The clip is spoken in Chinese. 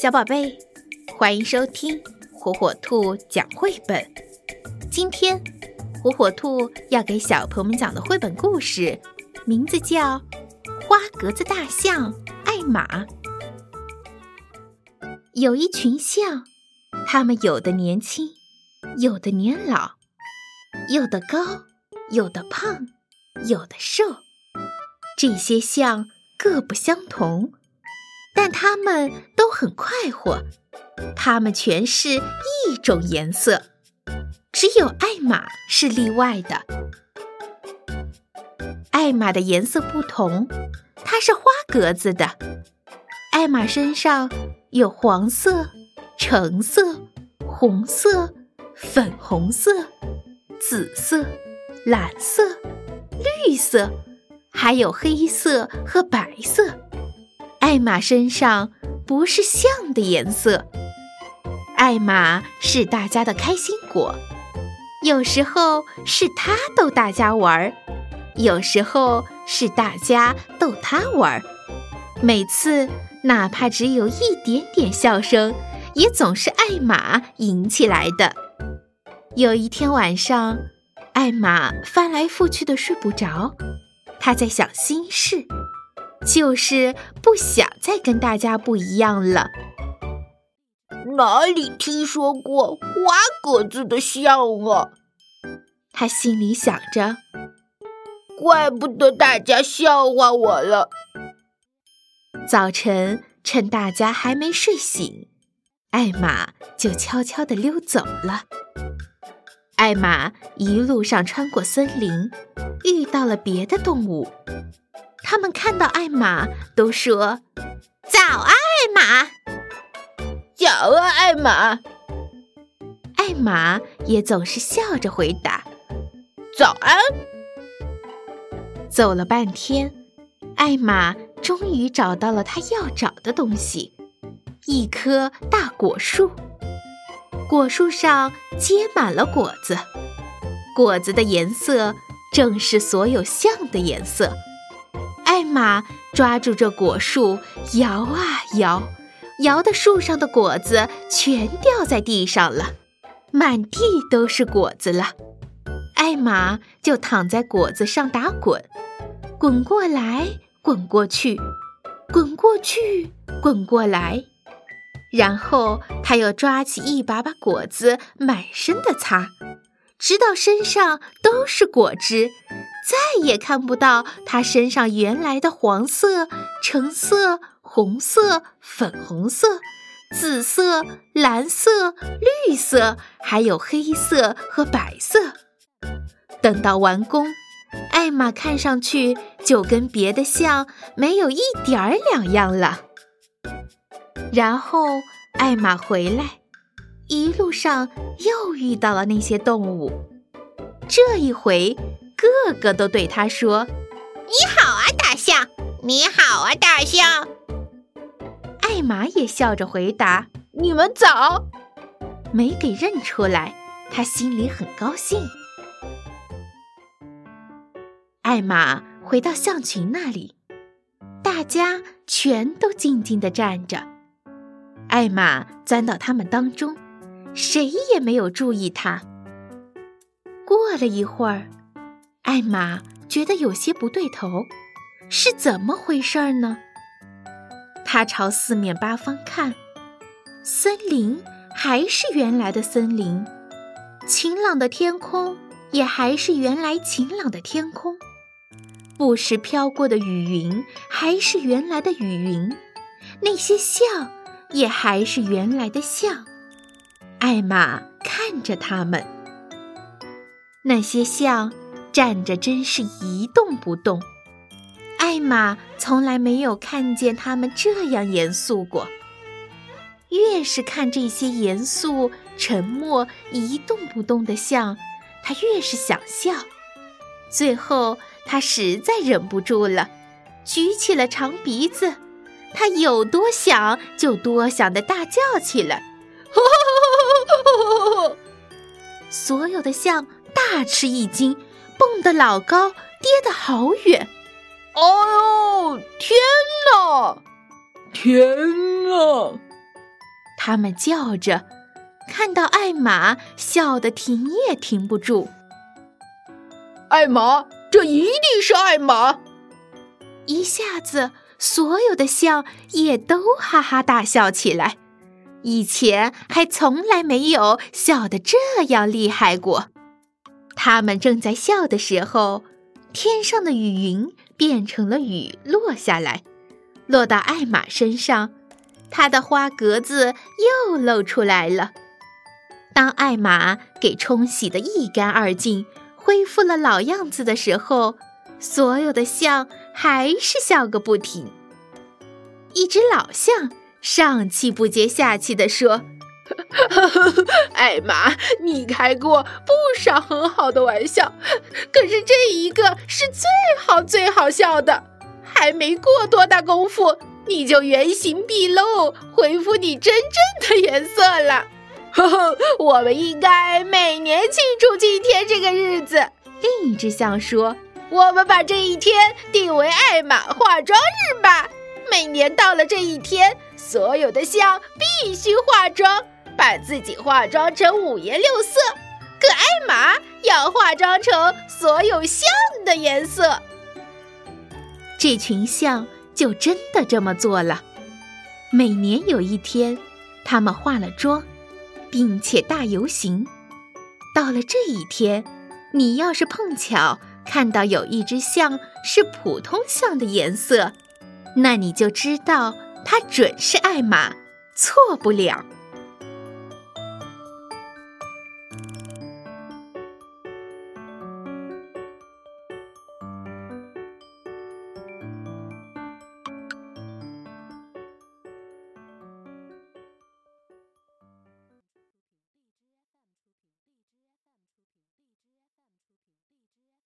小宝贝，欢迎收听火火兔讲绘本。今天，火火兔要给小朋友们讲的绘本故事，名字叫《花格子大象艾玛》。有一群象，它们有的年轻，有的年老，有的高，有的胖，有的瘦。这些象各不相同，但它们都很快活。它们全是一种颜色，只有艾玛是例外的。艾玛的颜色不同，它是花格子的。艾玛身上。有黄色、橙色、红色、粉红色、紫色、蓝色、绿色，还有黑色和白色。艾玛身上不是象的颜色，艾玛是大家的开心果。有时候是他逗大家玩儿，有时候是大家逗他玩儿。每次。哪怕只有一点点笑声，也总是艾玛引起来的。有一天晚上，艾玛翻来覆去的睡不着，她在想心事，就是不想再跟大家不一样了。哪里听说过花格子的象啊？他心里想着，怪不得大家笑话我了。早晨，趁大家还没睡醒，艾玛就悄悄地溜走了。艾玛一路上穿过森林，遇到了别的动物。他们看到艾玛，都说：“早啊，艾玛！”“早啊，艾玛！”艾玛也总是笑着回答：“早安。”走了半天。艾玛终于找到了她要找的东西——一棵大果树。果树上结满了果子，果子的颜色正是所有象的颜色。马抓住这果树，摇啊摇，摇的树上的果子全掉在地上了，满地都是果子了。艾玛就躺在果子上打滚，滚过来。滚过去，滚过去，滚过来，然后他又抓起一把把果子，满身的擦，直到身上都是果汁，再也看不到它身上原来的黄色、橙色、红色、粉红色、紫色、蓝色、绿色，还有黑色和白色。等到完工。艾玛看上去就跟别的象没有一点儿两样了。然后艾玛回来，一路上又遇到了那些动物。这一回，个个都对他说：“你好啊，大象！你好啊，大象！”艾玛也笑着回答：“你们早。”没给认出来，他心里很高兴。艾玛回到象群那里，大家全都静静地站着。艾玛钻到他们当中，谁也没有注意他。过了一会儿，艾玛觉得有些不对头，是怎么回事呢？她朝四面八方看，森林还是原来的森林，晴朗的天空也还是原来晴朗的天空。不时飘过的雨云还是原来的雨云，那些像也还是原来的像。艾玛看着他们，那些像站着真是一动不动。艾玛从来没有看见他们这样严肃过。越是看这些严肃、沉默、一动不动的象，他越是想笑。最后。他实在忍不住了，举起了长鼻子，他有多想就多想的大叫起来，所有的象大吃一惊，蹦得老高，跌得好远。哎呦，天哪，天哪！他们叫着，看到艾玛，笑得停也停不住。艾玛，这一定是艾玛！一下子，所有的象也都哈哈大笑起来。以前还从来没有笑得这样厉害过。他们正在笑的时候，天上的雨云变成了雨落下来，落到艾玛身上，她的花格子又露出来了。当艾玛给冲洗得一干二净，恢复了老样子的时候，所有的象还是笑个不停。一只老象。上气不接下气地说：“ 艾玛，你开过不少很好的玩笑，可是这一个是最好最好笑的。还没过多大功夫，你就原形毕露，恢复你真正的颜色了。呵呵，我们应该每年庆祝今天这个日子。”另一只象说：“我们把这一天定为艾玛化妆日吧。每年到了这一天。”所有的象必须化妆，把自己化妆成五颜六色。可艾玛要化妆成所有象的颜色。这群象就真的这么做了。每年有一天，他们化了妆，并且大游行。到了这一天，你要是碰巧看到有一只象是普通象的颜色，那你就知道。它准是艾玛，错不了。